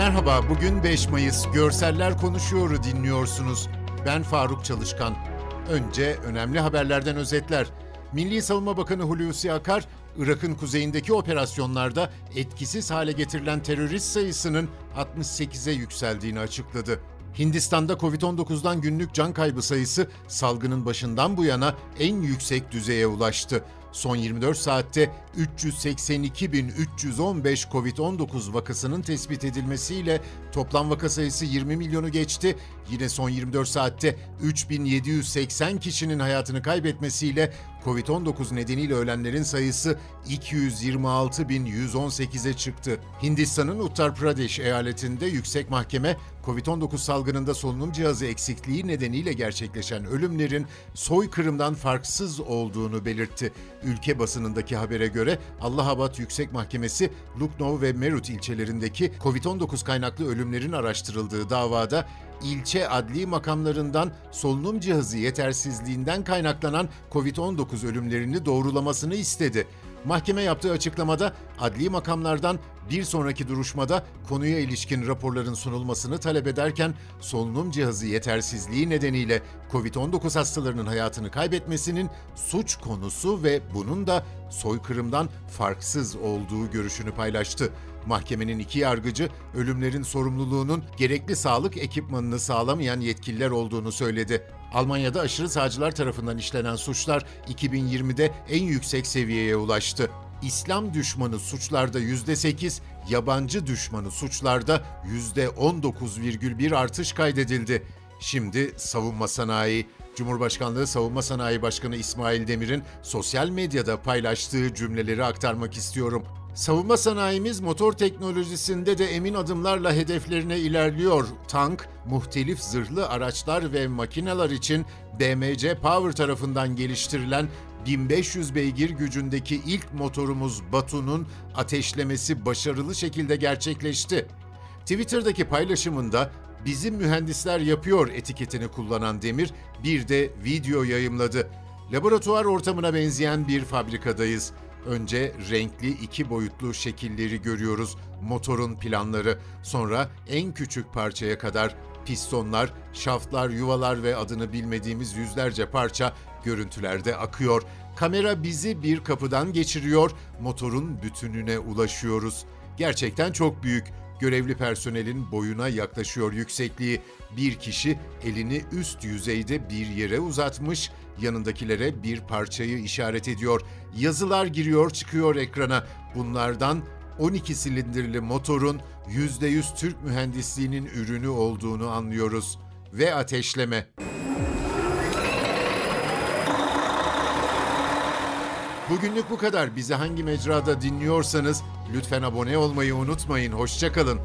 Merhaba, bugün 5 Mayıs. Görseller Konuşuyor'u dinliyorsunuz. Ben Faruk Çalışkan. Önce önemli haberlerden özetler. Milli Savunma Bakanı Hulusi Akar, Irak'ın kuzeyindeki operasyonlarda etkisiz hale getirilen terörist sayısının 68'e yükseldiğini açıkladı. Hindistan'da Covid-19'dan günlük can kaybı sayısı salgının başından bu yana en yüksek düzeye ulaştı. Son 24 saatte 382.315 Covid-19 vakasının tespit edilmesiyle toplam vaka sayısı 20 milyonu geçti. Yine son 24 saatte 3780 kişinin hayatını kaybetmesiyle Covid-19 nedeniyle ölenlerin sayısı 226.118'e çıktı. Hindistan'ın Uttar Pradesh eyaletinde yüksek mahkeme Covid-19 salgınında solunum cihazı eksikliği nedeniyle gerçekleşen ölümlerin soykırımdan farksız olduğunu belirtti. Ülke basınındaki habere göre Allahabad Yüksek Mahkemesi Lucknow ve Meerut ilçelerindeki Covid-19 kaynaklı ölümlerin araştırıldığı davada ilçe adli makamlarından solunum cihazı yetersizliğinden kaynaklanan Covid-19 ölümlerini doğrulamasını istedi. Mahkeme yaptığı açıklamada adli makamlardan bir sonraki duruşmada konuya ilişkin raporların sunulmasını talep ederken solunum cihazı yetersizliği nedeniyle COVID-19 hastalarının hayatını kaybetmesinin suç konusu ve bunun da soykırımdan farksız olduğu görüşünü paylaştı. Mahkemenin iki yargıcı ölümlerin sorumluluğunun gerekli sağlık ekipmanını sağlamayan yetkililer olduğunu söyledi. Almanya'da aşırı sağcılar tarafından işlenen suçlar 2020'de en yüksek seviyeye ulaştı. İslam düşmanı suçlarda %8, yabancı düşmanı suçlarda %19,1 artış kaydedildi. Şimdi savunma sanayi. Cumhurbaşkanlığı Savunma Sanayi Başkanı İsmail Demir'in sosyal medyada paylaştığı cümleleri aktarmak istiyorum. Savunma sanayimiz motor teknolojisinde de emin adımlarla hedeflerine ilerliyor. Tank, muhtelif zırhlı araçlar ve makineler için BMC Power tarafından geliştirilen 1500 beygir gücündeki ilk motorumuz Batu'nun ateşlemesi başarılı şekilde gerçekleşti. Twitter'daki paylaşımında bizim mühendisler yapıyor etiketini kullanan Demir bir de video yayımladı. Laboratuvar ortamına benzeyen bir fabrikadayız. Önce renkli iki boyutlu şekilleri görüyoruz, motorun planları, sonra en küçük parçaya kadar pistonlar, şaftlar, yuvalar ve adını bilmediğimiz yüzlerce parça görüntülerde akıyor. Kamera bizi bir kapıdan geçiriyor, motorun bütününe ulaşıyoruz. Gerçekten çok büyük. Görevli personelin boyuna yaklaşıyor yüksekliği. Bir kişi elini üst yüzeyde bir yere uzatmış, yanındakilere bir parçayı işaret ediyor. Yazılar giriyor çıkıyor ekrana. Bunlardan 12 silindirli motorun %100 Türk mühendisliğinin ürünü olduğunu anlıyoruz. Ve ateşleme. Bugünlük bu kadar. Bizi hangi mecrada dinliyorsanız lütfen abone olmayı unutmayın. Hoşçakalın.